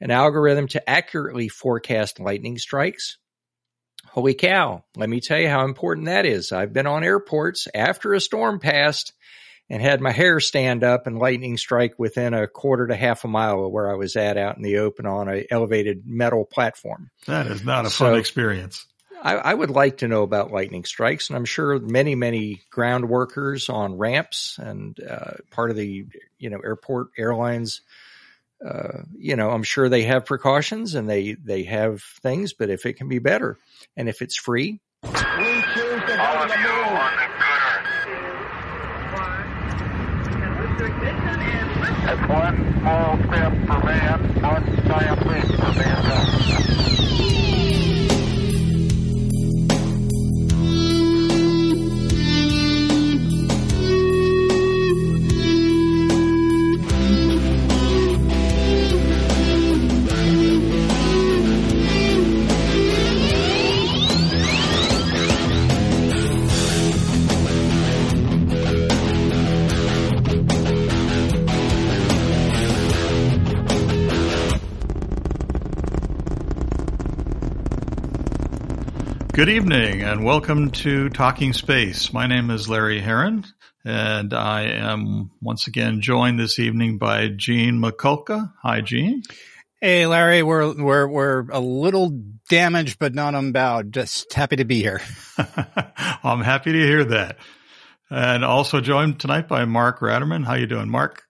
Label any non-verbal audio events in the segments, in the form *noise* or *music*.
an algorithm to accurately forecast lightning strikes. Holy cow, let me tell you how important that is. I've been on airports after a storm passed and had my hair stand up and lightning strike within a quarter to half a mile of where I was at out in the open on a elevated metal platform. That is not a so fun experience. I, I, would like to know about lightning strikes, and I'm sure many, many ground workers on ramps and uh, part of the you know airport airlines. Uh, you know, I'm sure they have precautions and they they have things, but if it can be better and if it's free, the one small step for man, one giant leap for mankind. Good evening and welcome to Talking Space. My name is Larry Herrin and I am once again joined this evening by Gene Mikulka. Hi, Gene. Hey, Larry. We're, we're, we're a little damaged, but not unbowed. Just happy to be here. *laughs* I'm happy to hear that. And also joined tonight by Mark Ratterman. How you doing, Mark?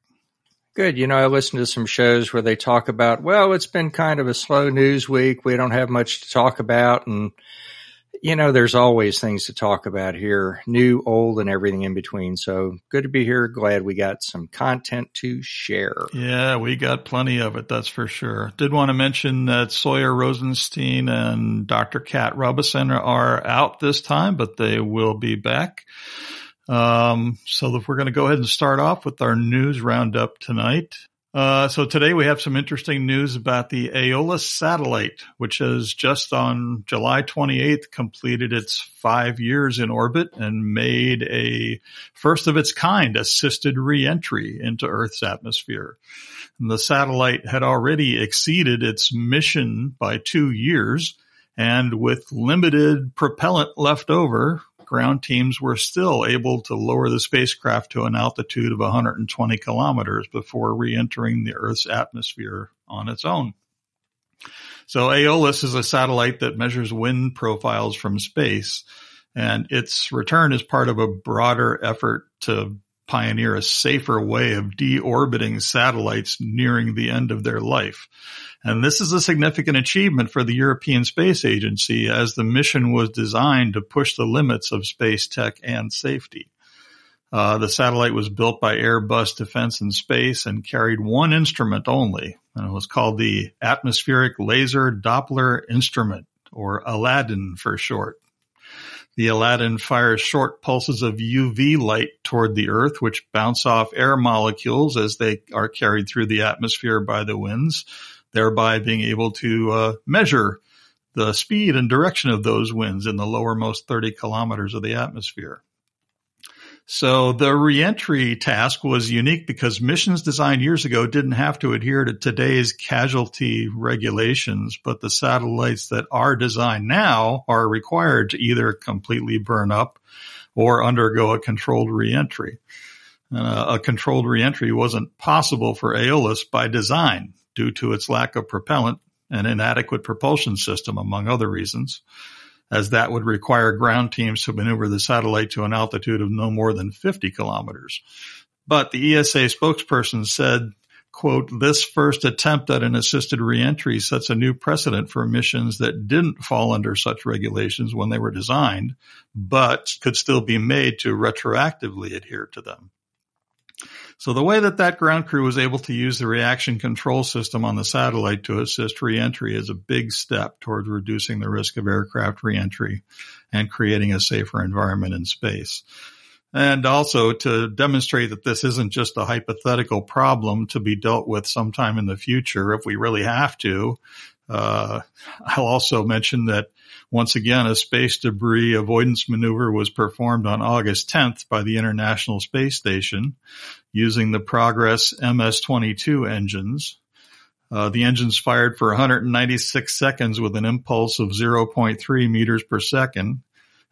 Good. You know, I listened to some shows where they talk about, well, it's been kind of a slow news week. We don't have much to talk about. And you know, there's always things to talk about here, new, old, and everything in between. So good to be here. Glad we got some content to share. Yeah, we got plenty of it. That's for sure. Did want to mention that Sawyer Rosenstein and Dr. Kat Robison are out this time, but they will be back. Um, so we're going to go ahead and start off with our news roundup tonight. Uh, so today we have some interesting news about the Aeolus satellite, which has just on July 28th completed its five years in orbit and made a first of its kind assisted reentry into Earth's atmosphere. And the satellite had already exceeded its mission by two years and with limited propellant left over, ground teams were still able to lower the spacecraft to an altitude of 120 kilometers before re-entering the Earth's atmosphere on its own. So Aeolus is a satellite that measures wind profiles from space and its return is part of a broader effort to pioneer a safer way of deorbiting satellites nearing the end of their life. And this is a significant achievement for the European Space Agency as the mission was designed to push the limits of space tech and safety. Uh, the satellite was built by Airbus Defence and Space and carried one instrument only, and it was called the Atmospheric Laser Doppler Instrument, or ALADIN for short. The ALADIN fires short pulses of UV light toward the Earth, which bounce off air molecules as they are carried through the atmosphere by the winds, thereby being able to uh, measure the speed and direction of those winds in the lowermost 30 kilometers of the atmosphere. So the reentry task was unique because missions designed years ago didn't have to adhere to today's casualty regulations, but the satellites that are designed now are required to either completely burn up or undergo a controlled reentry. Uh, a controlled reentry wasn't possible for Aeolus by design due to its lack of propellant and inadequate propulsion system, among other reasons as that would require ground teams to maneuver the satellite to an altitude of no more than 50 kilometers. But the ESA spokesperson said, quote, this first attempt at an assisted reentry sets a new precedent for missions that didn't fall under such regulations when they were designed, but could still be made to retroactively adhere to them. So the way that that ground crew was able to use the reaction control system on the satellite to assist reentry is a big step towards reducing the risk of aircraft reentry and creating a safer environment in space. And also to demonstrate that this isn't just a hypothetical problem to be dealt with sometime in the future if we really have to. Uh, I'll also mention that once again, a space debris avoidance maneuver was performed on August 10th by the International Space Station using the Progress MS-22 engines. Uh, the engines fired for 196 seconds with an impulse of 0.3 meters per second,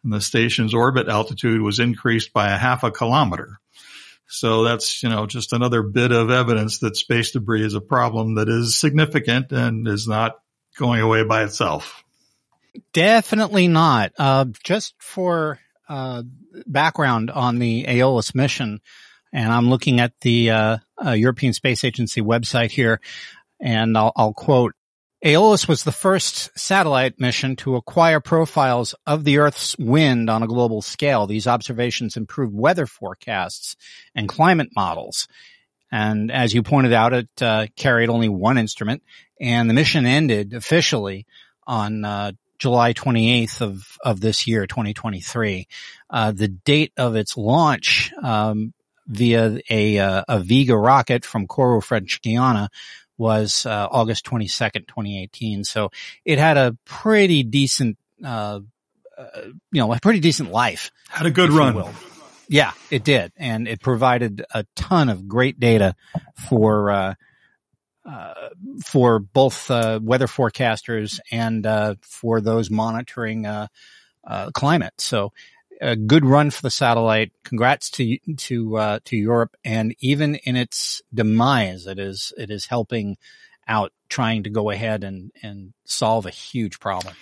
and the station's orbit altitude was increased by a half a kilometer. So that's, you know, just another bit of evidence that space debris is a problem that is significant and is not going away by itself. Definitely not. Uh, just for uh, background on the Aeolus mission, and I'm looking at the uh, uh, European Space Agency website here, and I'll, I'll quote. Aeolus was the first satellite mission to acquire profiles of the Earth's wind on a global scale. These observations improved weather forecasts and climate models. And as you pointed out, it uh, carried only one instrument, and the mission ended officially on uh, July 28th of, of this year, 2023. Uh, the date of its launch um, via a, uh, a Vega rocket from Kourou, French Guiana was uh, August 22nd, 2018. So it had a pretty decent, uh, uh, you know, a pretty decent life. Had a good run. Yeah, it did. And it provided a ton of great data for, uh, uh, for both uh, weather forecasters and uh, for those monitoring uh, climate. So a good run for the satellite. Congrats to to uh, to Europe, and even in its demise, it is it is helping out, trying to go ahead and and solve a huge problem.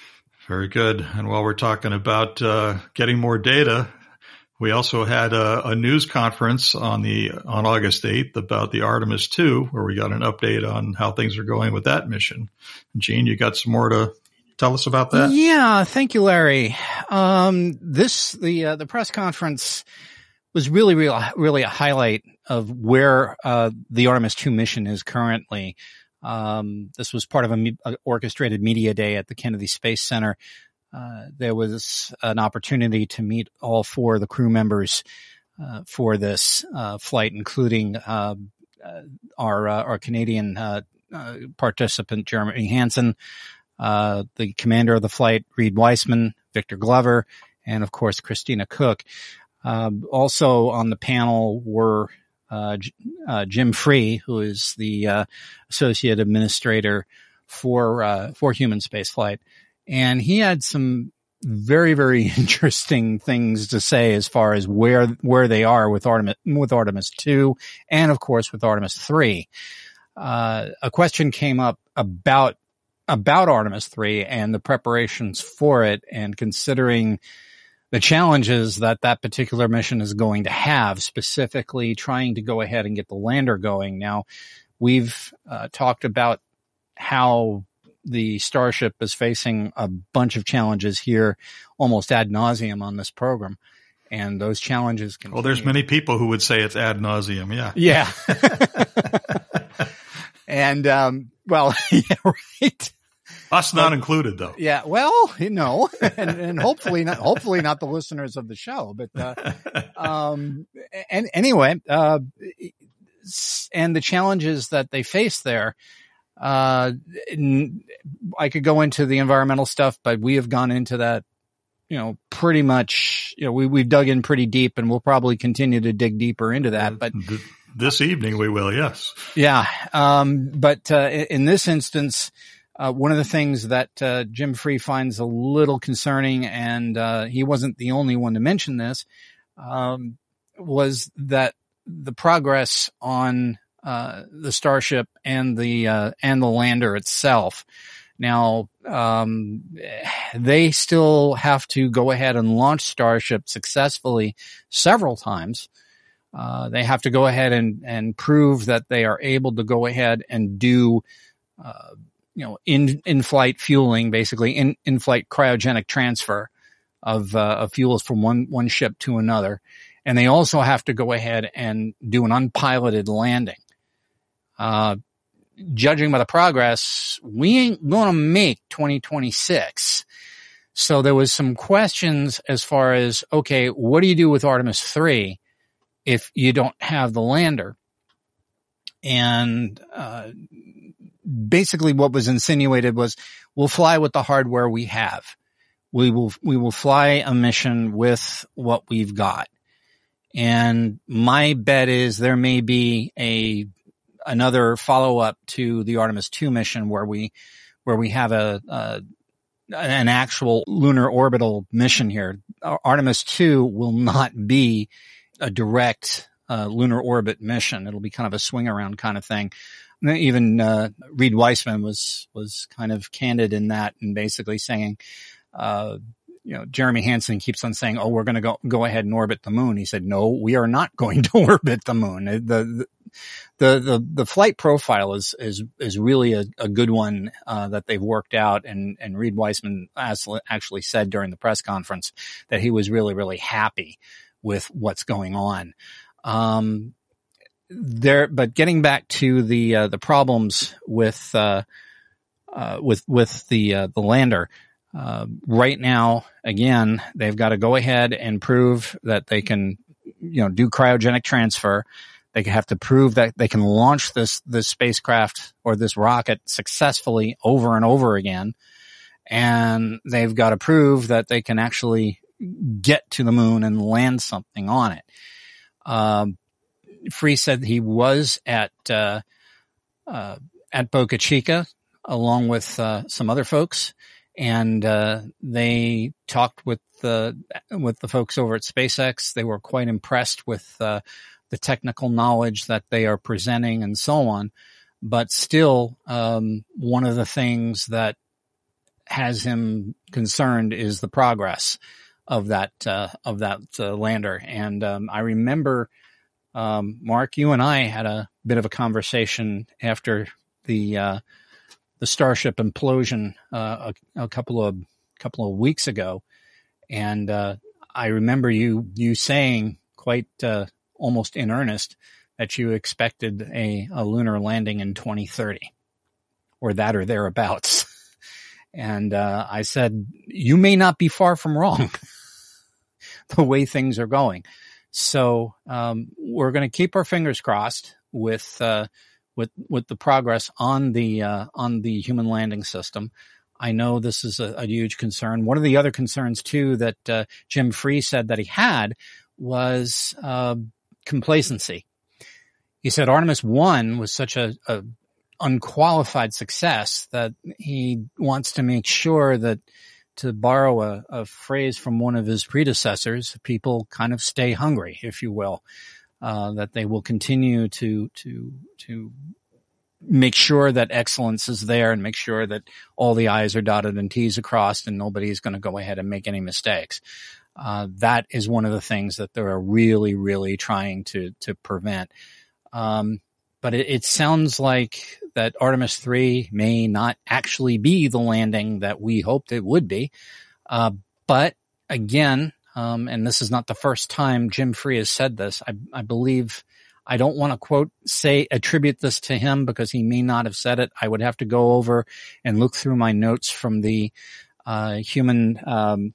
Very good. And while we're talking about uh, getting more data, we also had a, a, news conference on the on August 8th about the Artemis 2, where we got an update on how things are going with that mission. Gene, you got some more to tell us about that? Yeah, thank you, Larry. Um, this the uh, the press conference was really, really, really a highlight of where uh, the Artemis Two mission is currently. Um, this was part of a, a, orchestrated media day at the Kennedy Space Center. Uh, there was an opportunity to meet all four of the crew members uh, for this uh, flight, including um, uh, our our Canadian participant Jeremy Hansen, uh, the commander of the flight, Reid Wiseman, Victor Glover, and of course, Christina Koch. Um, also on the panel were uh, uh, Jim Free, who is the uh, associate administrator for uh, for human spaceflight, and he had some very very *laughs* interesting things to say as far as where where they are with Artemis with Artemis two, and of course with Artemis three. Uh, a question came up about about Artemis 3 and the preparations for it and considering the challenges that that particular mission is going to have, specifically trying to go ahead and get the lander going. Now, we've uh, talked about how the Starship is facing a bunch of challenges here almost ad nauseum on this program. And those challenges continue. Well, there's many people who would say it's ad nauseum. Yeah. Yeah. *laughs* *laughs* and, um, well, *laughs* yeah, right. Us not included, though. Yeah, well, you know, *laughs* and, and hopefully not, hopefully not the listeners of the show, but, uh, *laughs* um, and anyway, uh, and the challenges that they face there, uh, I could go into the environmental stuff, but we have gone into that, you know, pretty much, you know, we, we've dug in pretty deep and we'll probably continue to dig deeper into that, but this evening we will, yes. Yeah. Um, but, uh, in this instance, uh, one of the things that uh, Jim Free finds a little concerning, and uh, he wasn't the only one to mention this, um, was that the progress on uh, the Starship and the uh, and the lander itself. Now, um, they still have to go ahead and launch Starship successfully several times. Uh, they have to go ahead and, and prove that they are able to go ahead and do uh, you know, in, in flight fueling, basically in, in flight cryogenic transfer of, uh, of fuels from one, one ship to another. And they also have to go ahead and do an unpiloted landing. Uh, judging by the progress, we ain't going to make 2026. So there was some questions as far as, okay, what do you do with Artemis 3 if you don't have the lander? And, uh, basically what was insinuated was we'll fly with the hardware we have. We will, we will fly a mission with what we've got. And my bet is there may be a, another follow up to the Artemis 2 mission where we, where we have a, a an actual lunar orbital mission here. Artemis 2 will not be a direct uh, lunar orbit mission. It'll be kind of a swing around kind of thing. Even uh, Reid Wiseman was was kind of candid in that and basically saying, uh, you know, Jeremy Hansen keeps on saying, "Oh, we're going to go go ahead and orbit the moon." He said, "No, we are not going *laughs* to orbit the moon. The the the the, the flight profile is is is really a, a good one uh, that they've worked out." And and Reid Wiseman actually said during the press conference that he was really really happy with what's going on. Um, there, but getting back to the uh, the problems with uh, uh with with the uh, the lander. Uh, right now, again, they've got to go ahead and prove that they can, you know, do cryogenic transfer. They have to prove that they can launch this, this spacecraft or this rocket successfully over and over again. And they've got to prove that they can actually get to the moon and land something on it. Um, Free said he was at, uh, uh, at Boca Chica along with, uh, some other folks and uh, they talked with the with the folks over at SpaceX. They were quite impressed with uh, the technical knowledge that they are presenting and so on. But still, um, one of the things that has him concerned is the progress of that uh, of that uh, lander. And um, I remember, um, Mark, you and I had a bit of a conversation after the uh, the Starship implosion uh, a, a, couple of couple of weeks ago, and uh, I remember you you saying quite uh, almost in earnest that you expected a, a lunar landing in 2030, or that or thereabouts. *laughs* And uh, I said, you may not be far from wrong. *laughs* the way things are going. So um, we're going to keep our fingers crossed with uh, with with the progress on the uh, on the human landing system. I know this is a, a, huge concern. One of the other concerns too that uh, Jim Free said that he had was uh, complacency. He said Artemis One was such a, a unqualified success that he wants to make sure that to borrow a, a, phrase from one of his predecessors, people kind of stay hungry, if you will uh, that they will continue to to to make sure that excellence is there and make sure that all the I's are dotted and T's are crossed and nobody is going to go ahead and make any mistakes. Uh, that is one of the things that they're really, really trying to to prevent. Um, but it, it, sounds like that Artemis three may not actually be the landing that we hoped it would be. Uh, but again, um, and this is not the first time Jim Free has said this. I, I believe I don't want to quote say attribute this to him because he may not have said it. I would have to go over and look through my notes from the uh, human um,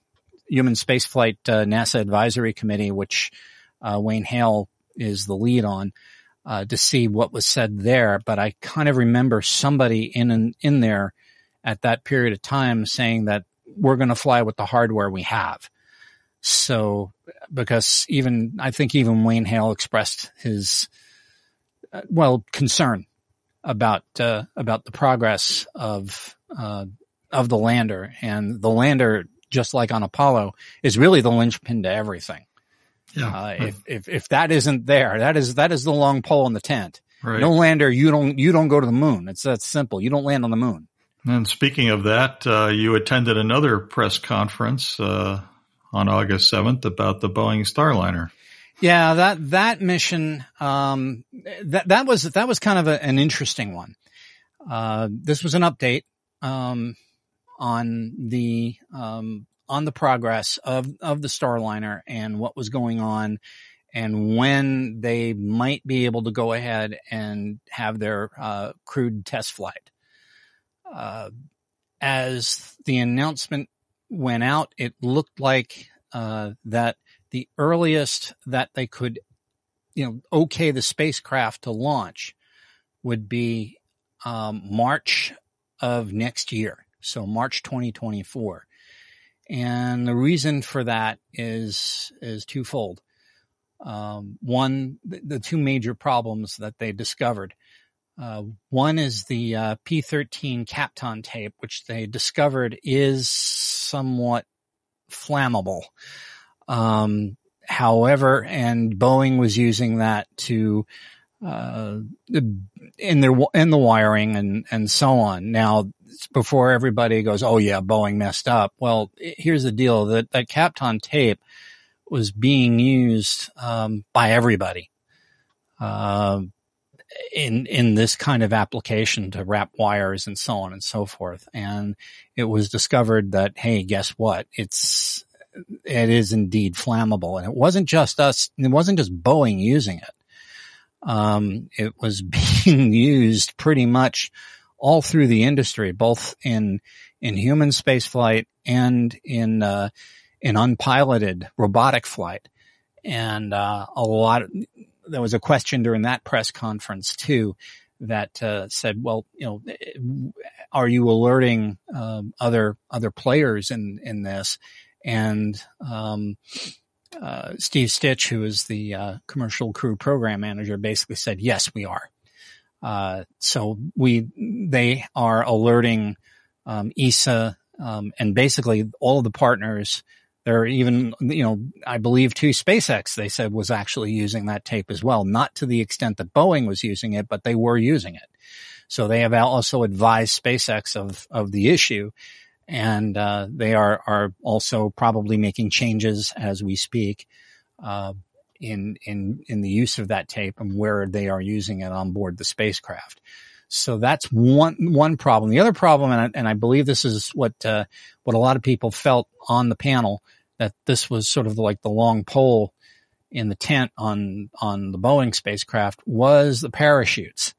human spaceflight uh, NASA advisory committee, which uh, Wayne Hale is the lead on, uh, to see what was said there. But I kind of remember somebody in an, in there at that period of time saying that we're going to fly with the hardware we have. So, because even, I think even Wayne Hale expressed his, uh, well, concern about, uh, about the progress of, uh, of the lander and the lander, just like on Apollo, is really the linchpin to everything. Yeah. Uh, right. if, if, if that isn't there, that is, that is the long pole in the tent. Right. No lander, you don't, you don't go to the moon. It's that simple. You don't land on the moon. And speaking of that, uh, you attended another press conference, uh, on August 7th about the Boeing Starliner. Yeah, that, that mission, um, that, that was, that was kind of a, an interesting one. Uh, this was an update, um, on the, um, on the progress of, of the Starliner and what was going on and when they might be able to go ahead and have their, uh, test flight. Uh, as the announcement went out, it looked like uh, that the earliest that they could, you know, okay the spacecraft to launch would be um, March of next year, so March 2024. And the reason for that is is twofold. Um, one, the, the two major problems that they discovered Uh, one is the uh, P13 Kapton tape, which they discovered is somewhat flammable. Um, however, and Boeing was using that to uh, in their in the wiring and and so on. Now, before everybody goes, "Oh yeah, Boeing messed up." Well, here's the deal: that that Kapton tape was being used um, by everybody. Uh, in in this kind of application to wrap wires and so on and so forth. And it was discovered that hey, guess what? It's it is indeed flammable, and it wasn't just us. It wasn't just Boeing using it. Um, it was *laughs* being used pretty much all through the industry, both in in human spaceflight and in uh, in unpiloted robotic flight. And uh, a lot of, there was a question during that press conference too that uh, said, "Well, you know, are you alerting um, other other players in in this?" And um, uh, Steve Stich, who is the uh, commercial crew program manager, basically said, "Yes, we are." Uh, so we they are alerting um, ESA um, and basically all of the partners there are even, you know, I believe too, SpaceX, they said was actually using that tape as well. Not to the extent that Boeing was using it, but they were using it. So they have also advised SpaceX of, of the issue. And, uh, they are, are also probably making changes as we speak, uh, in, in, in the use of that tape and where they are using it on board the spacecraft. So that's one one problem. The other problem, and I, and I believe this is what uh, what a lot of people felt on the panel, that this was sort of like the long pole in the tent on on the Boeing spacecraft was the parachutes.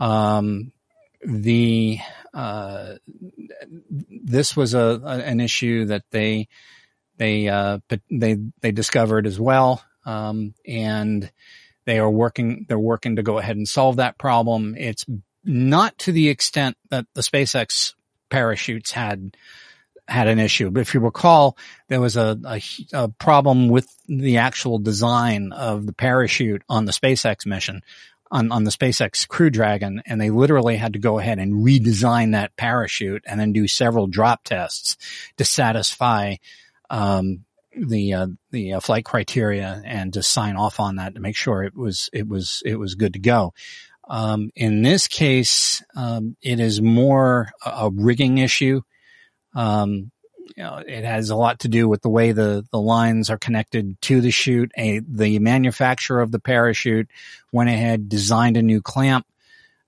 Um, the uh, this was a, an issue that they they uh, they they discovered as well, um, and they are working they're working to go ahead and solve that problem. It's not to the extent that the SpaceX parachutes had had an issue. But if you recall, there was a, a, a, problem with the actual design of the parachute on the SpaceX mission, on, on the SpaceX Crew Dragon, and they literally had to go ahead and redesign that parachute and then do several drop tests to satisfy um, the uh, the uh, flight criteria and to sign off on that to make sure it was it was it was good to go. Um, in this case, um, it is more a, a rigging issue um, know, it has a lot to do with the way the, the lines are connected to the chute. A, the manufacturer of the parachute went ahead, designed a new clamp,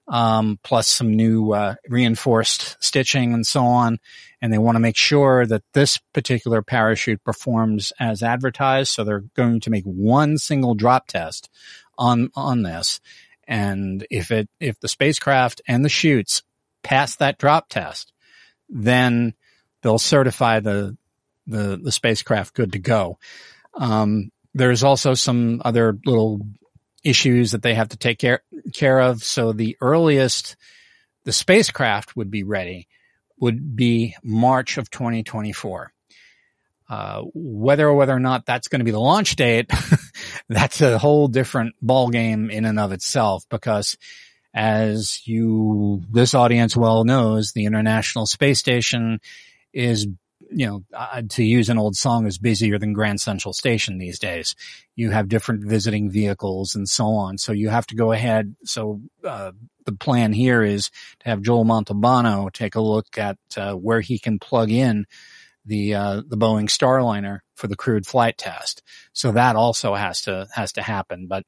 um, plus some new uh, reinforced stitching and so on. And they want to make sure that this particular parachute performs as advertised. So they're going to make one single drop test on on this. And if it if the spacecraft and the chutes pass that drop test, then they'll certify the the, the spacecraft good to go. Um, there's also some other little issues that they have to take care care of. So the earliest the spacecraft would be ready would be March of 2024. Uh, whether or whether or not that's going to be the launch date, *laughs* that's a whole different ball game in and of itself. Because as you, this audience well knows, the International Space Station is you know, uh, to use an old song, is busier than Grand Central Station these days. You have different visiting vehicles and so on. So you have to go ahead. So uh, the plan here is to have Joel Montalbano take a look at uh, where he can plug in the uh, the Boeing Starliner for the crewed flight test. So that also has to has to happen. But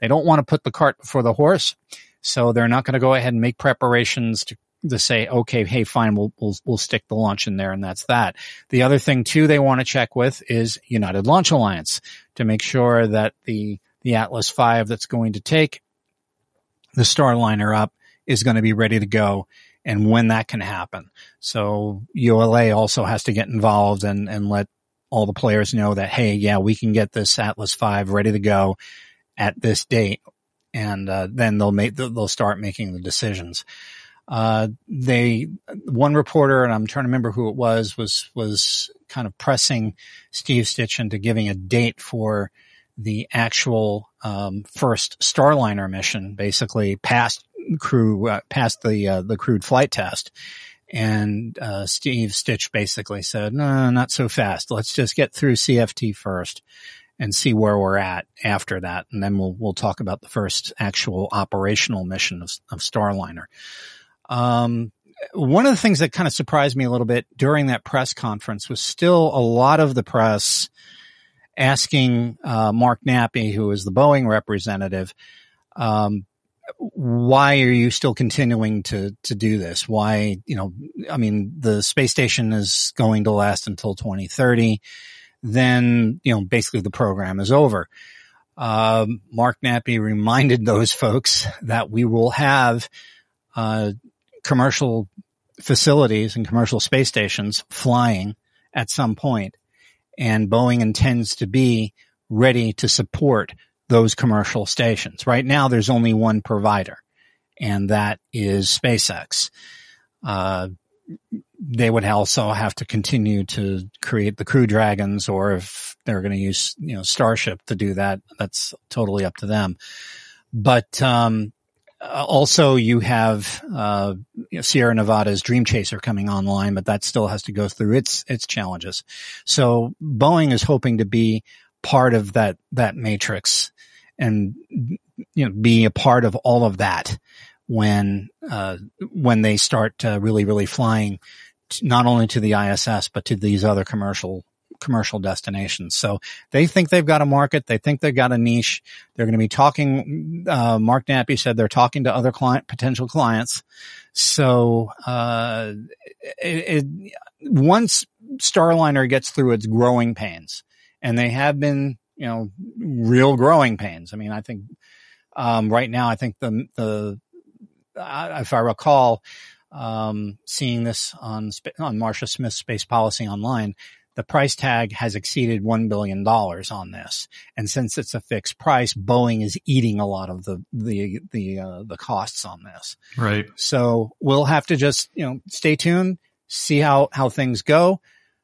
they don't want to put the cart before the horse. So they're not going to go ahead and make preparations to to say, okay, hey, fine, we'll, we'll, we'll stick the launch in there and that's that. The other thing too they want to check with is United Launch Alliance to make sure that the, the Atlas V that's going to take the Starliner up is going to be ready to go and when that can happen. So ULA also has to get involved and, and let all the players know that, hey, yeah, we can get this Atlas V ready to go at this date. And, uh, then they'll make, they'll start making the decisions. Uh, they, one reporter, and I'm trying to remember who it was, was, was kind of pressing Steve Stich into giving a date for the actual um, first Starliner mission, basically past crew, uh, past the uh, the crewed flight test. And uh, Steve Stich basically said, "No, not so fast. Let's just get through CFT first, and see where we're at after that, and then we'll we'll talk about the first actual operational mission of, of Starliner." Um, one of the things that kind of surprised me a little bit during that press conference was still a lot of the press asking uh, Mark Nappi, who is the Boeing representative, um, why are you still continuing to to do this? Why, you know, I mean, the space station is going to last until 2030. Then, you know, basically the program is over. Um, Mark Nappi reminded *laughs* those folks that we will have uh, commercial facilities and commercial space stations flying at some point, and Boeing intends to be ready to support those commercial stations. Right now, there's only one provider, and that is SpaceX. Uh, they would also have to continue to create the Crew Dragons, or if they're going to use, you know, Starship to do that, that's totally up to them. But um, also, you have uh, you know, Sierra Nevada's Dream Chaser coming online, but that still has to go through its its challenges. So Boeing is hoping to be part of that that matrix and you know be a part of all of that when uh, when they start uh, really really flying not only to the ISS but to these other commercial commercial destinations. So they think they've got a market. They think they've got a niche. They're going to be talking. Uh, Mark Nappi said they're talking to other client potential clients. So uh, it, it, once Starliner gets through its growing pains, and they have been you know, real growing pains. I mean, I think, um, right now, I think the, the, if I recall, um, seeing this on, on Marcia Smith's space policy online, the price tag has exceeded $1 billion on this. And since it's a fixed price, Boeing is eating a lot of the, the, the, uh, the costs on this. Right. So we'll have to just, you know, stay tuned, see how, how things go,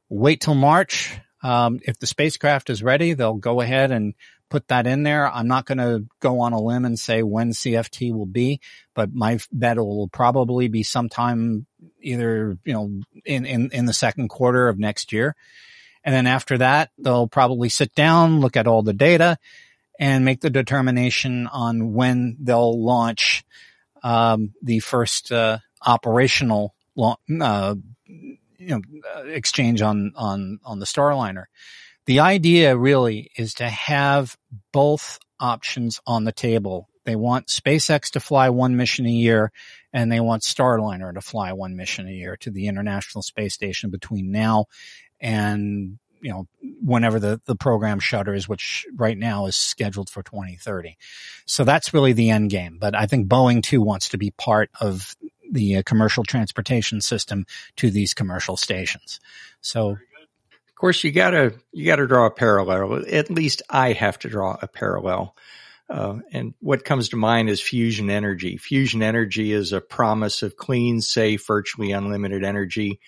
wait till March. Um, if the spacecraft is ready, they'll go ahead and put that in there. I'm not going to go on a limb and say when CFT will be, but my bet will probably be sometime either, you know, in, in, in the second quarter of next year. And then after that, they'll probably sit down, look at all the data and make the determination on when they'll launch, um, the first, uh, operational, uh, you know, exchange on, on, on the Starliner. The idea really is to have both options on the table. They want SpaceX to fly one mission a year and they want Starliner to fly one mission a year to the International Space Station between now and you know, whenever the, the program shutters, which right now is scheduled for 2030. So that's really the end game. But I think Boeing too wants to be part of the uh, commercial transportation system to these commercial stations. So, course, you gotta you gotta draw a parallel. At least I have to draw a parallel. Uh, and what comes to mind is fusion energy. Fusion energy is a promise of clean, safe, virtually unlimited energy.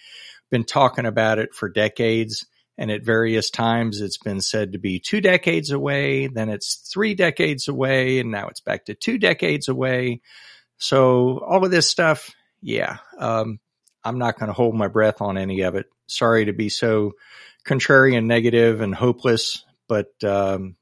Been talking about it for decades. And at various times, it's been said to be two decades away. Then it's three decades away. And now it's back to two decades away. So all of this stuff, yeah, um, I'm not going to hold my breath on any of it. Sorry to be so contrary and negative and hopeless, but um,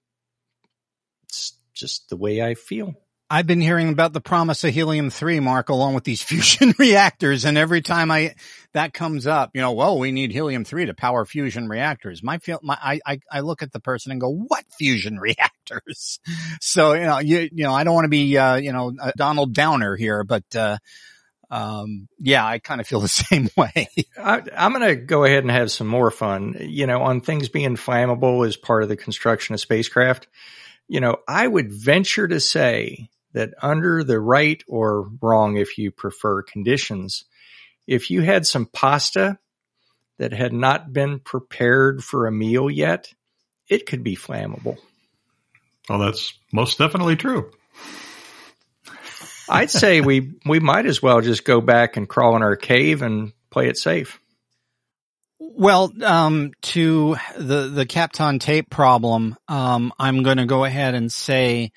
it's just the way I feel. I've been hearing about the promise of helium three, Mark, along with these *laughs* fusion reactors, and every time I that comes up, you know, well, we need helium three to power fusion reactors. My feel, my I, I I look at the person and go, what fusion *laughs* reactors? So you know, you you know, I don't want to be uh, you know Donald Downer here, but uh, um, yeah, I kind of feel the *laughs* same way. I, am going to go ahead and have some more fun. You know, on things being flammable as part of the construction of spacecraft. You know, I would venture to say that under the right or wrong, if you prefer, conditions, if you had some pasta that had not been prepared for a meal yet, it could be flammable. Well, that's most definitely true. I'd say we we might as well just go back and crawl in our cave and play it safe. Well, um, to the the Kapton tape problem, um, I'm going to go ahead and say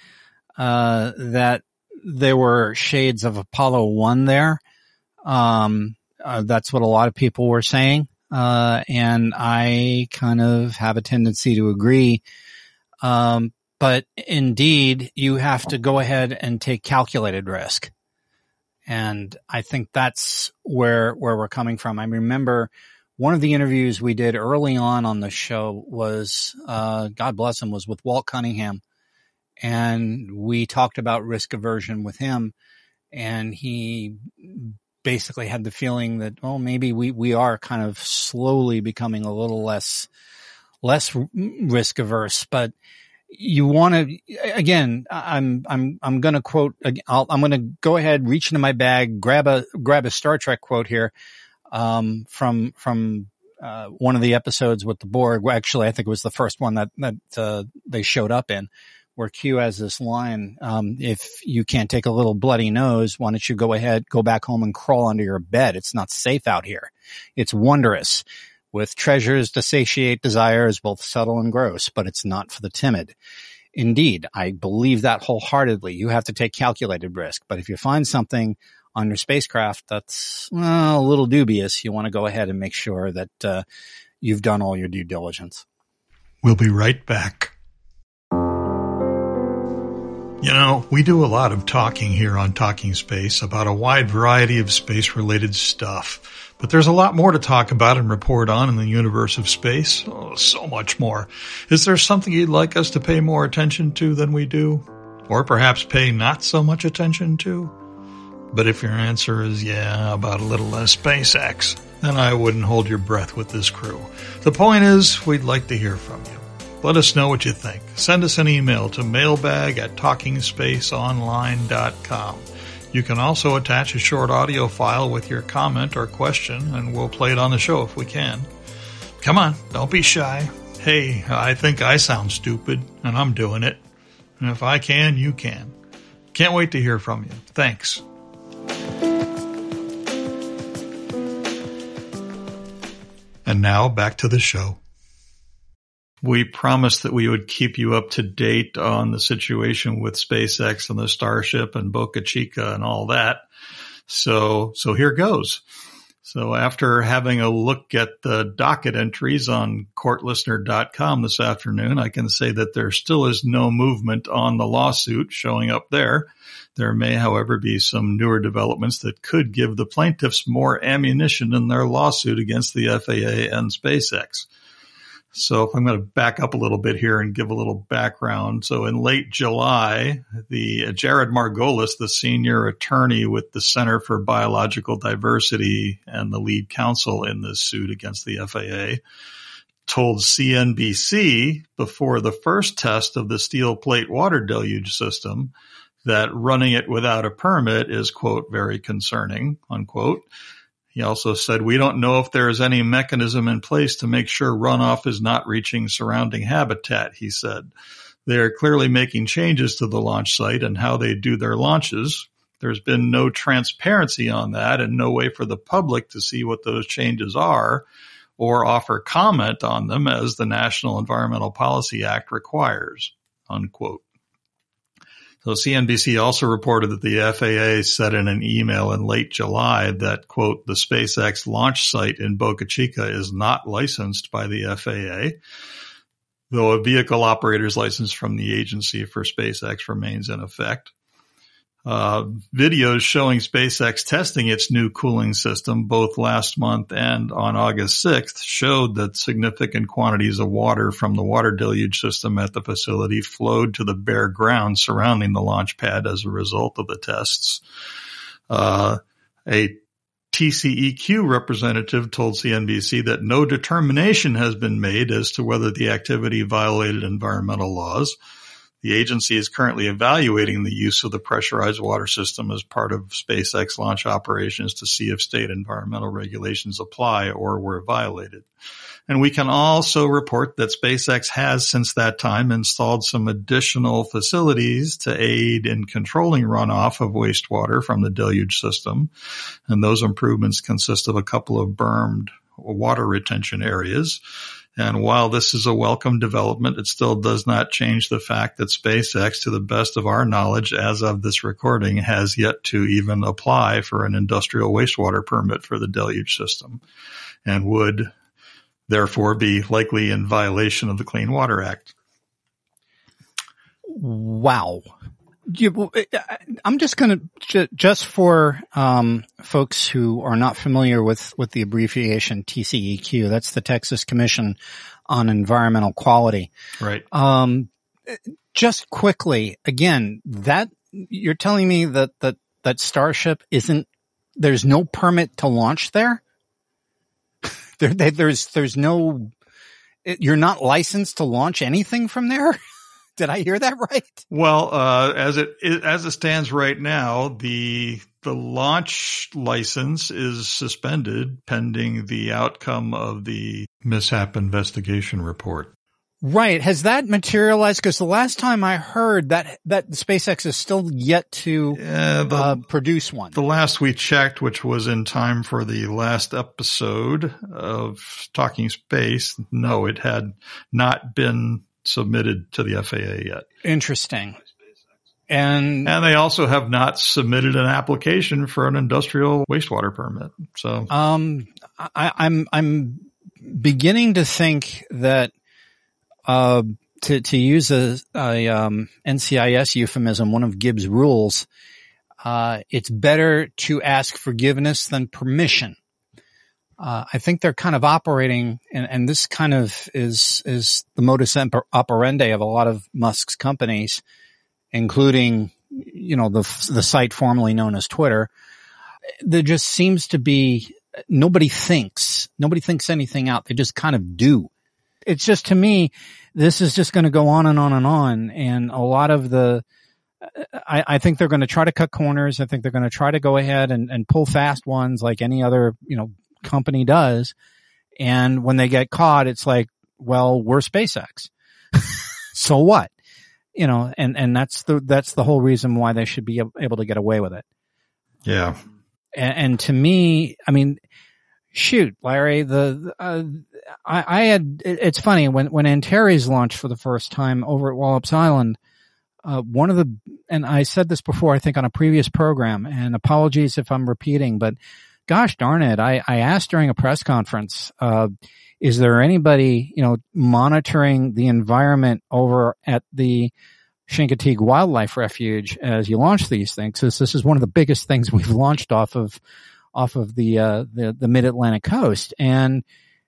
uh, that there were shades of Apollo One there. Um, uh, that's what a lot of people were saying, uh, and I kind of have a tendency to agree. Um, but indeed, you have to go ahead and take calculated risk. And I think that's where, where we're coming from. I remember one of the interviews we did early on on the show was, uh, God bless him, was with Walt Cunningham. And we talked about risk aversion with him. And he basically had the feeling that, oh, maybe we, we are kind of slowly becoming a little less, less risk averse. But you want to again i'm i'm i'm going to quote i am going to go ahead reach into my bag grab a grab a star trek quote here um, from from uh, one of the episodes with the borg. Actually i think it was the first one that that uh, they showed up in where q has this line um, if you can't take a little bloody nose why don't you go ahead go back home and crawl under your bed? It's not safe out here. It's wondrous with treasures to satiate desires both subtle and gross, but it's not for the timid. Indeed, I believe that wholeheartedly. You have to take calculated risk, but if you find something on your spacecraft that's well, a little dubious, you want to go ahead and make sure that uh, you've done all your due diligence. We'll be right back. You know, we do a lot of talking here on Talking Space about a wide variety of space related stuff. But there's a lot more to talk about and report on in the universe of space. Oh, so much more. Is there something you'd like us to pay more attention to than we do? Or perhaps pay not so much attention to? But if your answer is yeah, about a little less SpaceX, then I wouldn't hold your breath with this crew. The point is, we'd like to hear from you. Let us know what you think. Send us an email to mailbag at talkingspaceonline.com. You can also attach a short audio file with your comment or question, and we'll play it on the show if we can. Come on, don't be shy. Hey, I think I sound stupid, and I'm doing it. And if I can, you can. Can't wait to hear from you. Thanks. And now back to the show. We promised that we would keep you up to date on the situation with SpaceX and the Starship and Boca Chica and all that. So, so here goes. So after having a look at the docket entries on courtlistener.com this afternoon, I can say that there still is no movement on the lawsuit showing up there. There may, however, be some newer developments that could give the plaintiffs more ammunition in their lawsuit against the FAA and SpaceX. So if I'm going to back up a little bit here and give a little background. So in late July, the uh, Jared Margolis, the senior attorney with the Center for Biological Diversity and the lead counsel in this suit against the FAA, told CNBC before the first test of the steel plate water deluge system that running it without a permit is quote very concerning unquote he also said, we don't know if there is any mechanism in place to make sure runoff is not reaching surrounding habitat, he said. They are clearly making changes to the launch site and how they do their launches. There's been no transparency on that and no way for the public to see what those changes are or offer comment on them as the National Environmental Policy Act requires, unquote. So CNBC also reported that the FAA said in an email in late July that, quote, the SpaceX launch site in Boca Chica is not licensed by the FAA, though a vehicle operator's license from the agency for SpaceX remains in effect. Uh, videos showing SpaceX testing its new cooling system both last month and on August 6th showed that significant quantities of water from the water deluge system at the facility flowed to the bare ground surrounding the launch pad as a result of the tests. Uh, a TCEQ representative told CNBC that no determination has been made as to whether the activity violated environmental laws. The agency is currently evaluating the use of the pressurized water system as part of SpaceX launch operations to see if state environmental regulations apply or were violated. And we can also report that SpaceX has since that time installed some additional facilities to aid in controlling runoff of wastewater from the deluge system. And those improvements consist of a couple of bermed water retention areas. And while this is a welcome development, it still does not change the fact that SpaceX, to the best of our knowledge as of this recording, has yet to even apply for an industrial wastewater permit for the deluge system and would therefore be likely in violation of the Clean Water Act. Wow. You, I'm just going to just for um, folks who are not familiar with with the abbreviation TCEQ. That's the Texas Commission on Environmental Quality. Right. Um, just quickly, again, that you're telling me that that that Starship isn't. There's no permit to launch there. *laughs* there, there's there's no. You're not licensed to launch anything from there. *laughs* Did I hear that *laughs* right? Well, uh, as it as it stands right now, the the launch license is suspended pending the outcome of the mishap investigation report. Right. Has that materialized? Because the last time I heard that that SpaceX is still yet to yeah, the, uh, produce one. The last we checked, which was in time for the last episode of Talking Space, no, it had not been submitted to the FAA yet. Interesting. And and they also have not submitted an application for an industrial wastewater permit. So um, I, I'm I'm beginning to think that uh, to to use a, a um, NCIS euphemism, one of Gibbs' rules, uh, it's better to ask forgiveness than permission uh, I think they're kind of operating, and, and, this kind of is is the modus operandi of a lot of Musk's companies, including you know the the site formerly known as Twitter. There just seems to be nobody thinks nobody thinks anything out. They just kind of do. It's just to me, this is just going to go on and on and on, and a lot of the. I, I think they're going to try to cut corners. I think they're going to try to go ahead and, and pull fast ones like any other, you know, company does. And when they get caught, it's like, well, we're SpaceX. *laughs* so what? You know, and, and that's the, that's the whole reason why they should be able to get away with it. Yeah. And, and to me, I mean, shoot, Larry, the, uh, I, I, had, it's funny when, when Antares launched for the first time over at Wallops Island, uh, one of the, and I said this before, I think on a previous program and apologies if I'm repeating, but gosh darn it, I, I asked during a press conference, uh, is there anybody, you know, monitoring the environment over at the Chincoteague Wildlife Refuge as you launch these things? This, this is one of the biggest things *laughs* we've launched off of, off of the, uh, the, the mid-Atlantic coast. And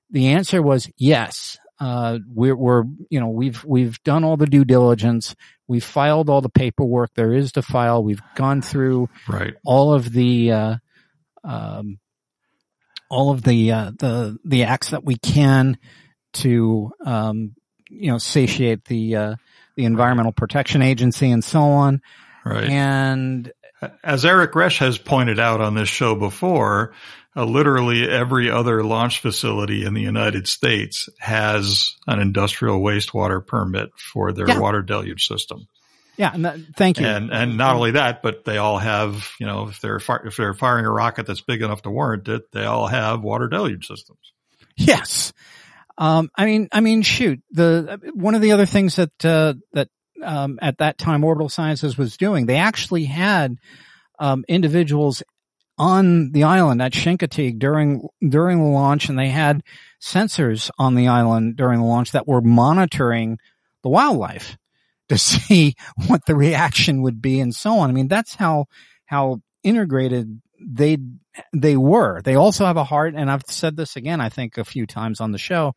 the answer was yes. Uh, we're, we're, you know, we've, we've done all the due diligence. We've filed all the paperwork there is to file. We've gone through right. all of the, uh, um, all of the uh, the the acts that we can to um, you know satiate the uh, the Environmental Protection Agency and so on. Right. And as Eric Resch has pointed out on this show before, uh, literally every other launch facility in the United States has an industrial wastewater permit for their Yeah. water deluge system. Yeah, thank you. And and not only that, but they all have, you know, if they're fi- if they're firing a rocket that's big enough to warrant it, they all have water deluge systems. Yes. Um, I mean, I mean, shoot, the, one of the other things that, uh, that, um, at that time Orbital Sciences was doing, they actually had, um, individuals on the island at Chincoteague during, during the launch and they had sensors on the island during the launch that were monitoring the wildlife to see what the reaction would be and so on. I mean, that's how, how integrated they they were. They also have a hard, and I've said this again, I think a few times on the show.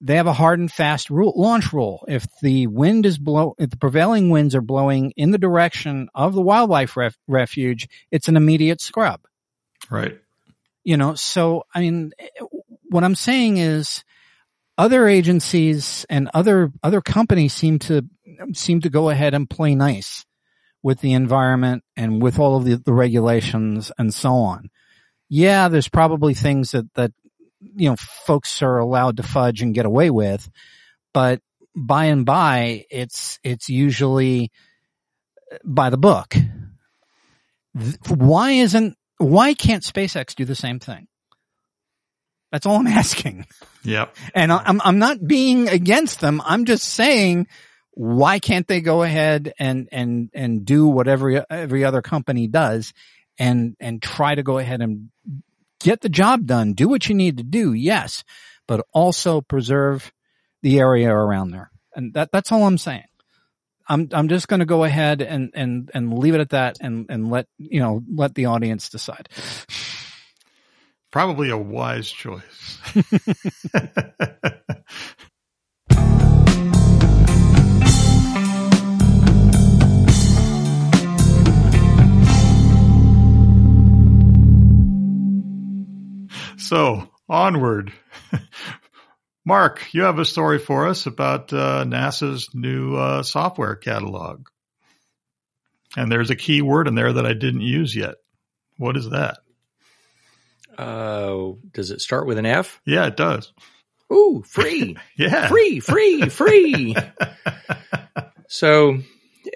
They have a hard and fast rule, launch rule. If the wind is blow, if the prevailing winds are blowing in the direction of the wildlife ref, refuge, it's an immediate scrub. Right. You know, so I mean, what I'm saying is, other agencies and other other companies seem to seem to go ahead and play nice with the environment and with all of the, the regulations and so on. Yeah, there's probably things that, that, you know, folks are allowed to fudge and get away with, but by and by, it's, it's usually by the book. Why isn't, why can't SpaceX do the same thing? That's all I'm *laughs* asking. Yep. And I'm, I'm not being against them. I'm just saying, why can't they go ahead and, and, and do whatever every other company does and, and try to go ahead and get the job done, do what you need to do. Yes, but also preserve the area around there. And that, that's all I'm saying. I'm, I'm just going to go ahead and, and, and leave it at that and, and let, you know, let the audience decide. Probably a wise choice. *laughs* *laughs* so onward. *laughs* Mark, you have a story for us about uh, NASA's new uh, software catalog. And there's a key word in there that I didn't use yet. What is that? Uh, does it start with an F? Yeah, it does. Ooh, free. *laughs* yeah. Free, free, free. *laughs* so,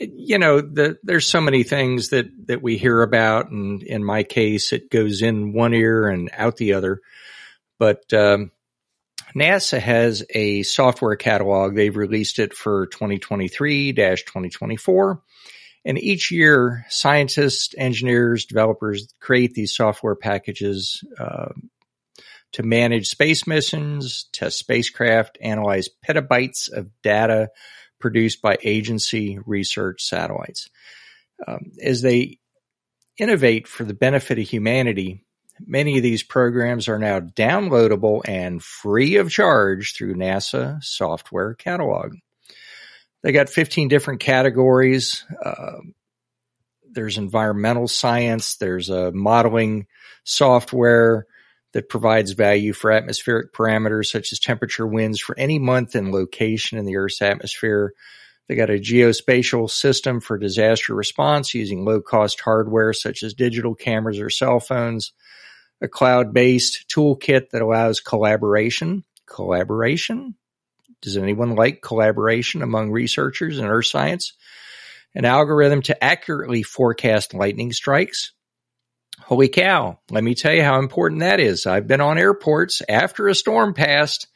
you know, the, there's so many things that, that we hear about. And in my case, it goes in one ear and out the other. But, um, NASA has a software catalog. They've released it for 2023-2024. And each year, scientists, engineers, developers create these software packages uh, to manage space missions, test spacecraft, analyze petabytes of data produced by agency research satellites. Um, as they innovate for the benefit of humanity, Many of these programs are now downloadable and free of charge through NASA Software Catalog. They got 15 different categories. Uh, there's environmental science. There's a modeling software that provides value for atmospheric parameters such as temperature winds for any month and location in the Earth's atmosphere. They got a geospatial system for disaster response using low cost hardware such as digital cameras or cell phones a cloud-based toolkit that allows collaboration. Collaboration? Does anyone like collaboration among researchers in earth science? An algorithm to accurately forecast lightning strikes. Holy cow. Let me tell you how important that is. I've been on airports after a storm passed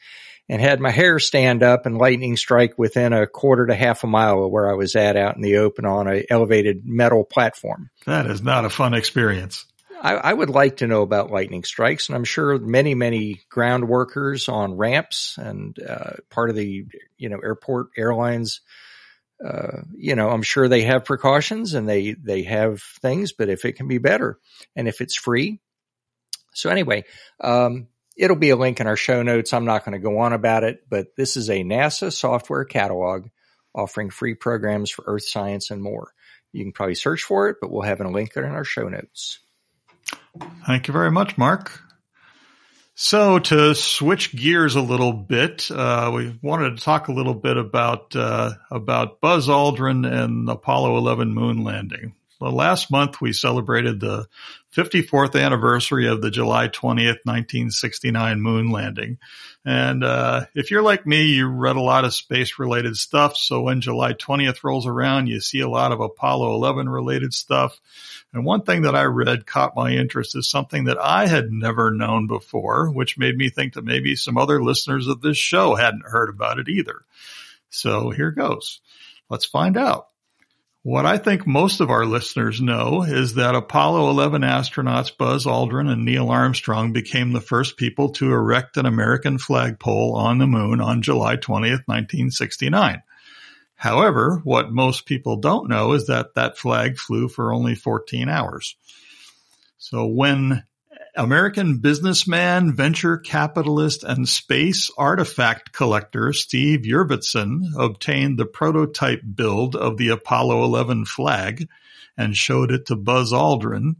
and had my hair stand up and lightning strike within a quarter to half a mile of where I was at out in the open on a elevated metal platform. That is not a fun experience. I, I, would like to know about lightning strikes, and I'm sure many, many ground workers on ramps and uh, part of the you know airport airlines. Uh, you know, I'm sure they have precautions and they they have things, but if it can be better and if it's free, so anyway, um, it'll be a link in our show notes. I'm not going to go on about it, but this is a NASA software catalog offering free programs for earth science and more. You can probably search for it, but we'll have a link in our show notes. Thank you very much, Mark. So to switch gears a little bit, uh, we wanted to talk a little bit about uh, about Buzz Aldrin and Apollo 11 moon landing. Well, last month we celebrated the 54th anniversary of the July 20th, 1969 moon landing. And uh, if you're like me, you read a lot of space related stuff. So when July 20th rolls around, you see a lot of Apollo 11 related stuff. And one thing that I read caught my interest is something that I had never known before, which made me think that maybe some other listeners of this show hadn't heard about it either. So here goes. Let's find out. What I think most of our listeners know is that Apollo 11 astronauts Buzz Aldrin and Neil Armstrong became the first people to erect an American flagpole on the moon on July 20th, 1969. However, what most people don't know is that that flag flew for only 14 hours. So when American businessman, venture capitalist, and space artifact collector Steve Jurvetson obtained the prototype build of the Apollo 11 flag and showed it to Buzz Aldrin.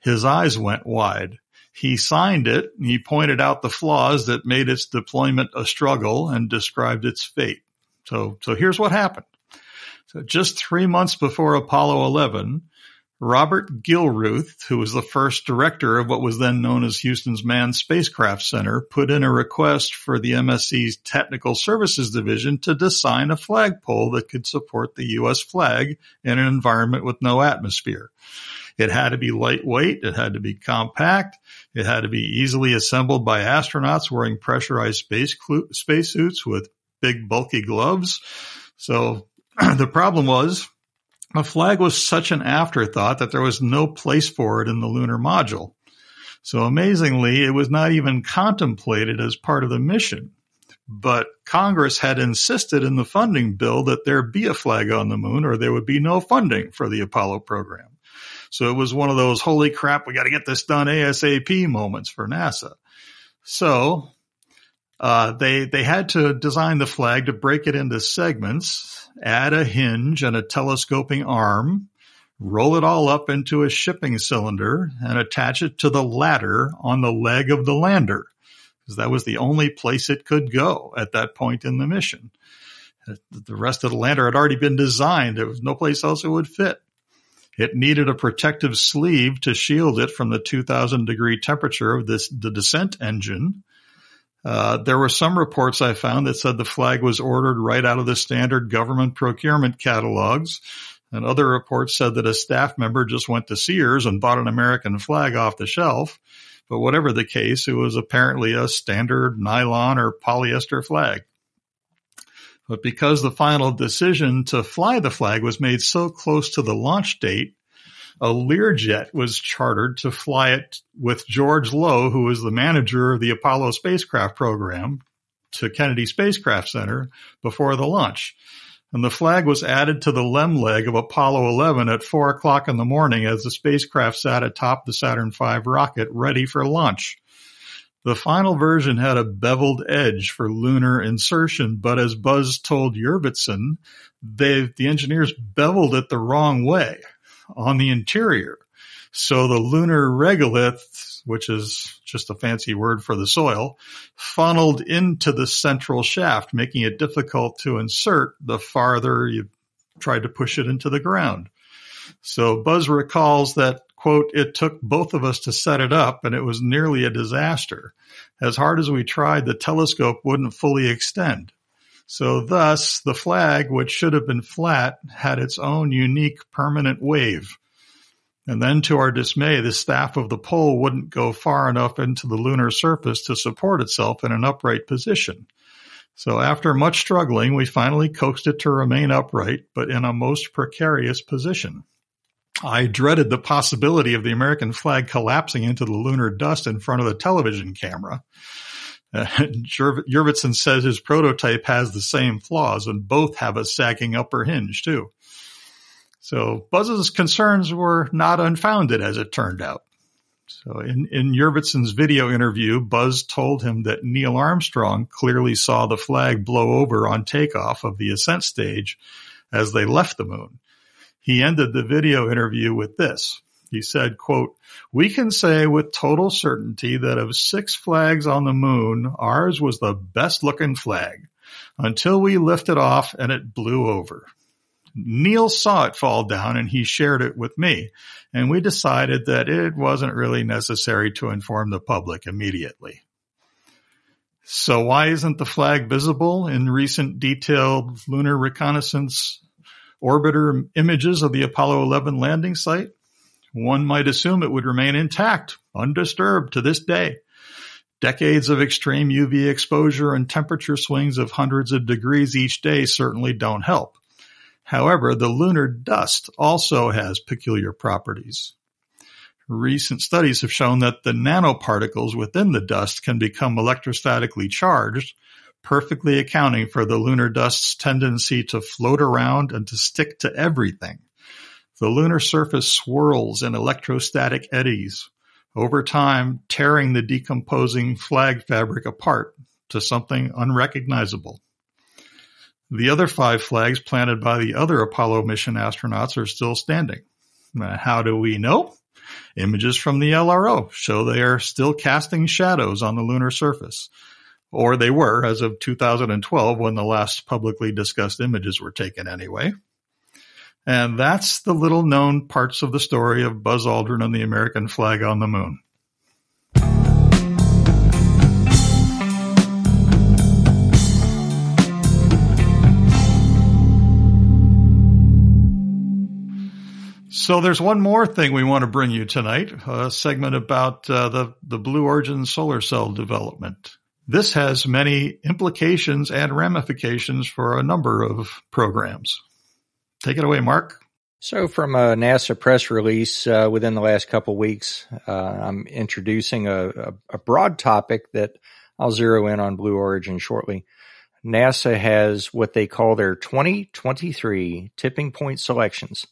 His eyes went wide. He signed it. He pointed out the flaws that made its deployment a struggle and described its fate. So, so here's what happened. So just three months before Apollo 11, Robert Gilruth, who was the first director of what was then known as Houston's Manned Spacecraft Center, put in a request for the MSC's Technical Services Division to design a flagpole that could support the U.S. flag in an environment with no atmosphere. It had to be lightweight. It had to be compact. It had to be easily assembled by astronauts wearing pressurized space spacesuits with big bulky gloves. So *clears throat* the problem was a flag was such an afterthought that there was no place for it in the lunar module. So amazingly, it was not even contemplated as part of the mission. But Congress had insisted in the funding bill that there be a flag on the moon or there would be no funding for the Apollo program. So it was one of those holy crap, we got to get this done ASAP moments for NASA. So uh, they they had to design the flag to break it into segments, add a hinge and a telescoping arm, roll it all up into a shipping cylinder, and attach it to the ladder on the leg of the lander, because that was the only place it could go at that point in the mission. The rest of the lander had already been designed; there was no place else it would fit. It needed a protective sleeve to shield it from the 2000 degree temperature of this, the descent engine uh, there were some reports I found that said the flag was ordered right out of the standard government procurement catalogs. And other reports said that a staff member just went to Sears and bought an American flag off the shelf. But whatever the case, it was apparently a standard nylon or polyester flag. But because the final decision to fly the flag was made so close to the launch date, a Learjet was chartered to fly it with George Low, who was the manager of the Apollo spacecraft program, to Kennedy Spacecraft Center before the launch. And the flag was added to the LEM leg of Apollo 11 at 4 o'clock in the morning as the spacecraft sat atop the Saturn V rocket ready for launch. The final version had a beveled edge for lunar insertion, but as Buzz told Jurvetson, they, the engineers beveled it the wrong way on the interior. So the lunar regolith, which is just a fancy word for the soil, funneled into the central shaft, making it difficult to insert the farther you tried to push it into the ground. So Buzz recalls that, quote, it took both of us to set it up and it was nearly a disaster. As hard as we tried, the telescope wouldn't fully extend. So thus, the flag, which should have been flat, had its own unique permanent wave. And then to our dismay, the staff of the pole wouldn't go far enough into the lunar surface to support itself in an upright position. So after much struggling, we finally coaxed it to remain upright, but in a most precarious position. I dreaded the possibility of the American flag collapsing into the lunar dust in front of the television camera. *laughs* Uh, says his prototype has the same flaws and both have a sagging upper hinge too. So Buzz's concerns were not unfounded as it turned out. So in, in Jurvetson's video interview, Buzz told him that Neil Armstrong clearly saw the flag blow over on takeoff of the ascent stage as they left the moon. He ended the video interview with this. He said, quote, we can say with total certainty that of six flags on the moon, ours was the best looking flag until we lifted off and it blew over. Neil saw it fall down and he shared it with me. And we decided that it wasn't really necessary to inform the public immediately. So why isn't the flag visible in recent detailed lunar reconnaissance orbiter images of the Apollo 11 landing site? One might assume it would remain intact, undisturbed to this day. Decades of extreme UV exposure and temperature swings of hundreds of degrees each day certainly don't help. However, the lunar dust also has peculiar properties. Recent studies have shown that the nanoparticles within the dust can become electrostatically charged, perfectly accounting for the lunar dust's tendency to float around and to stick to everything. The lunar surface swirls in electrostatic eddies, over time tearing the decomposing flag fabric apart to something unrecognizable. The other five flags planted by the other Apollo mission astronauts are still standing. How do we know? Images from the LRO show they are still casting shadows on the lunar surface. Or they were as of 2012 when the last publicly discussed images were taken anyway. And that's the little known parts of the story of Buzz Aldrin and the American flag on the moon. So there's one more thing we want to bring you tonight, a segment about uh, the, the Blue Origin solar cell development. This has many implications and ramifications for a number of programs. Take it away, Mark. So, from a NASA press release uh, within the last couple weeks, uh, I'm introducing a, a, a, broad topic that I'll zero in on Blue Origin shortly. NASA has what they call their 2023 tipping point selections.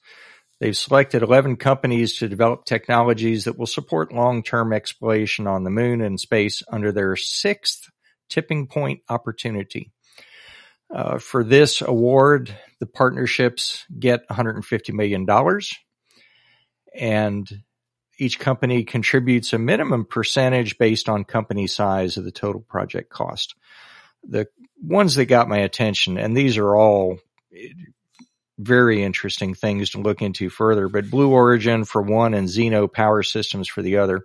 They've selected 11 companies to develop technologies that will support long-term exploration on the moon and space under their sixth tipping point opportunity. Uh, for this award, the partnerships get $150 million and each company contributes a minimum percentage based on company size of the total project cost. The ones that got my attention, and these are all very interesting things to look into further. But Blue Origin for one and Zeno Power Systems for the other.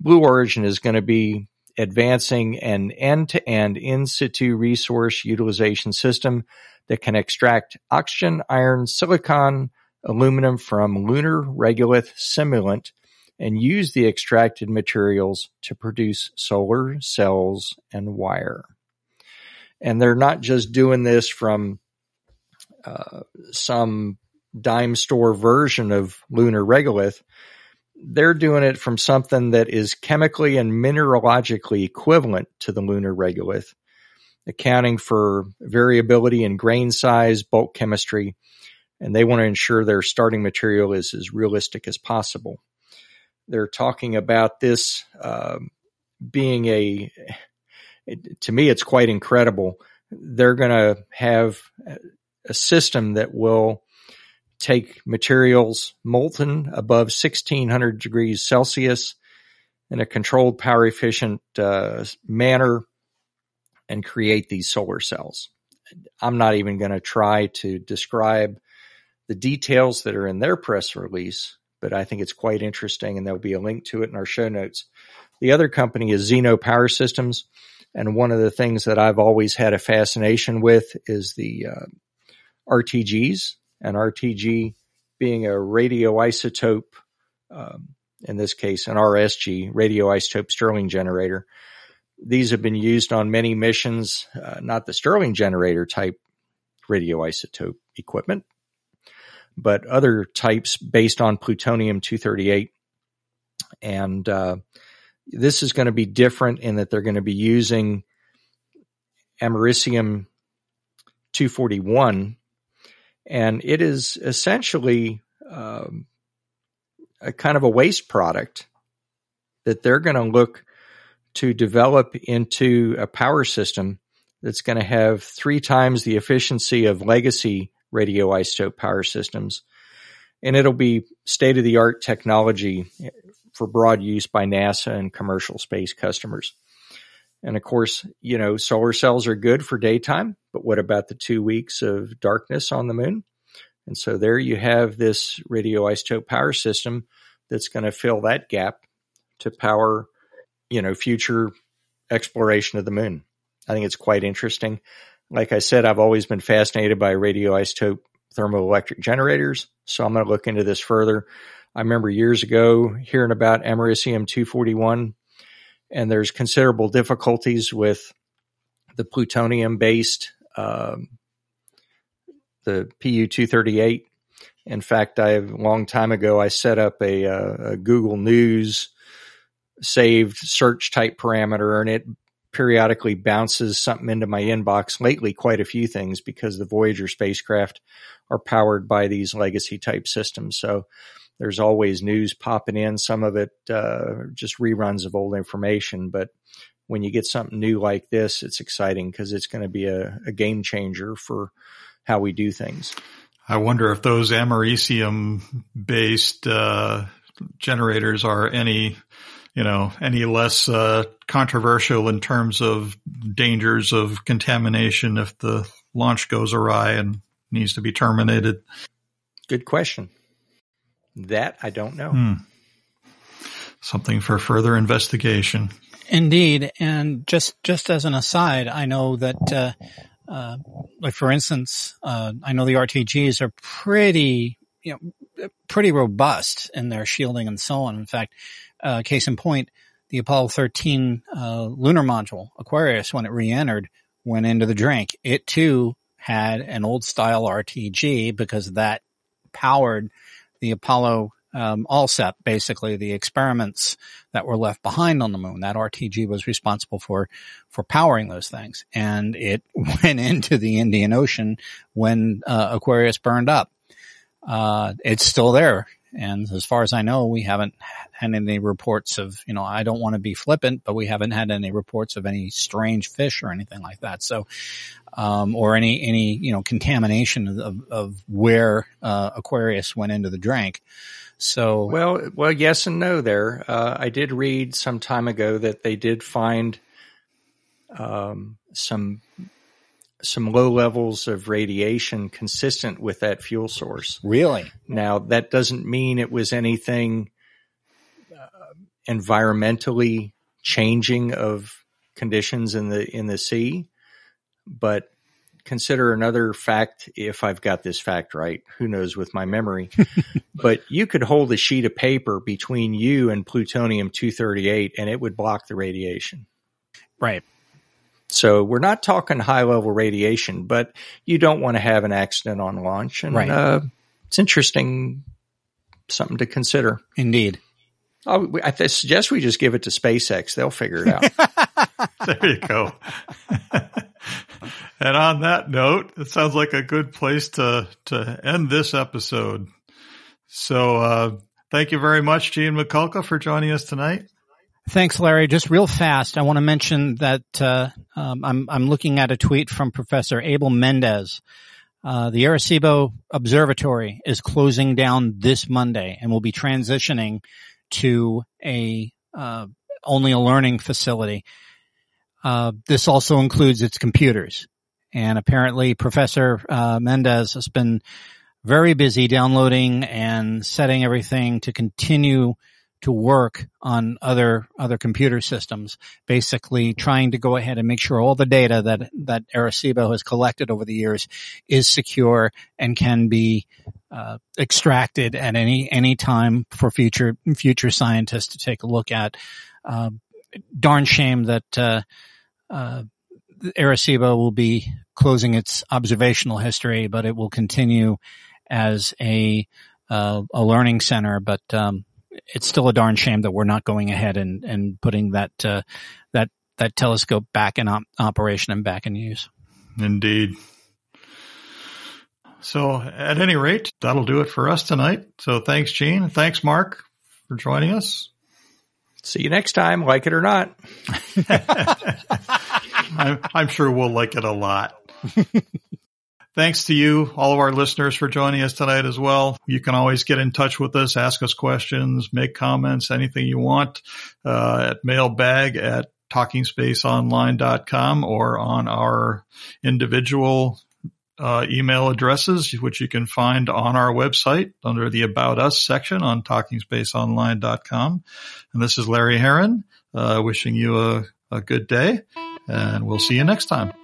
Blue Origin is going to be advancing an end-to-end in situ resource utilization system that can extract oxygen, iron, silicon, aluminum from lunar regolith simulant and use the extracted materials to produce solar cells and wire. And they're not just doing this from uh, some dime store version of lunar regolith. They're doing it from something that is chemically and mineralogically equivalent to the lunar regolith, accounting for variability in grain size, bulk chemistry, and they want to ensure their starting material is as realistic as possible. They're talking about this uh, being a, to me, it's quite incredible. They're going to have a system that will take materials molten above 1600 degrees Celsius in a controlled power efficient uh, manner and create these solar cells. I'm not even going to try to describe the details that are in their press release, but I think it's quite interesting and there'll be a link to it in our show notes. The other company is Zeno Power Systems. And one of the things that I've always had a fascination with is the uh, RTGs, and RTG being a radioisotope, um, in this case, an RSG, radioisotope Stirling generator. These have been used on many missions, uh, not the Stirling generator type radioisotope equipment, but other types based on plutonium 238. And uh, this is going to be different in that they're going to be using americium 241 and it is essentially um, a kind of a waste product that they're going to look to develop into a power system that's going to have three times the efficiency of legacy radioisotope power systems. And it'll be state of the art technology for broad use by NASA and commercial space customers. And of course, you know, solar cells are good for daytime, but what about the two weeks of darkness on the moon? And so there you have this radioisotope power system that's going to fill that gap to power, you know, future exploration of the moon. I think it's quite interesting. Like I said, I've always been fascinated by radioisotope thermoelectric generators. So I'm going to look into this further. I remember years ago hearing about americium 241 and there's considerable difficulties with the plutonium based um, the Pu two thirty eight. In fact, I a long time ago I set up a, uh, a Google News saved search type parameter, and it periodically bounces something into my inbox. Lately, quite a few things because the Voyager spacecraft are powered by these legacy type systems. So there's always news popping in. Some of it uh, just reruns of old information, but when you get something new like this, it's exciting because it's going to be a, a, game changer for how we do things. I wonder if those americium based uh, generators are any, you know, any less uh, controversial in terms of dangers of contamination if the launch goes awry and needs to be terminated. Good question. That I don't know. Hmm. Something for further investigation. Indeed, and just just as an aside, I know that, uh, uh, like for instance, uh, I know the RTGs are pretty you know, pretty robust in their shielding and so on. In fact, uh, case in point, the Apollo 13 uh, lunar module Aquarius, when it re-entered, went into the drink. It too had an old style RTG because that powered the Apollo um, ALSEP, basically the experiments that were left behind on the moon. That RTG was responsible for for powering those things, and it *laughs* went into the Indian Ocean when uh, Aquarius burned up. Uh, it's still there, and as far as I know, we haven't had any reports of you know. I don't want to be flippant, but we haven't had any reports of any strange fish or anything like that. So, um, or any any you know contamination of, of where uh, Aquarius went into the drink. So well, well, yes and no. There, uh, I did read some time ago that they did find um, some some low levels of radiation consistent with that fuel source. Really? Now that doesn't mean it was anything uh, environmentally changing of conditions in the in the sea, but consider another fact if I've got this fact right. Who knows with my memory? *laughs* but you could hold a sheet of paper between you and plutonium 238 and it would block the radiation. Right. So we're not talking high level radiation, but you don't want to have an accident on launch. And right. uh, it's interesting, something to consider. Indeed. Oh, I suggest we just give it to SpaceX. They'll figure it out. *laughs* there you go. *laughs* and on that note, it sounds like a good place to, to end this episode. So, uh, thank you very much, Gene Mikulka, for joining us tonight. Thanks, Larry. Just real fast, I want to mention that uh, um, I'm I'm looking at a tweet from Professor Abel Mendez. Uh, the Arecibo Observatory is closing down this Monday and will be transitioning to a uh, only a learning facility. Uh, this also includes its computers. And apparently Professor uh, Mendez has been very busy downloading and setting everything to continue to work on other other computer systems, basically trying to go ahead and make sure all the data that that Arecibo has collected over the years is secure and can be uh, extracted at any any time for future future scientists to take a look at. Uh, darn shame that uh, uh, Arecibo will be closing its observational history, but it will continue as a uh, a learning center. But um, it's still a darn shame that we're not going ahead and, and putting that uh, that that telescope back in op- operation and back in use. Indeed. So, at any rate, that'll do it for us tonight. So, thanks, Gene. Thanks, Mark, for joining us. See you next time, like it or not. *laughs* I'm, I'm sure we'll like it a lot. *laughs* Thanks to you, all of our listeners for joining us tonight as well. You can always get in touch with us, ask us questions, make comments, anything you want, uh, at mailbag at talkingspaceonline.com or on our individual uh, email addresses, which you can find on our website under the About Us section on talkingspaceonline.com. And this is Larry Herrin, uh, wishing you a, a good day and we'll see you next time.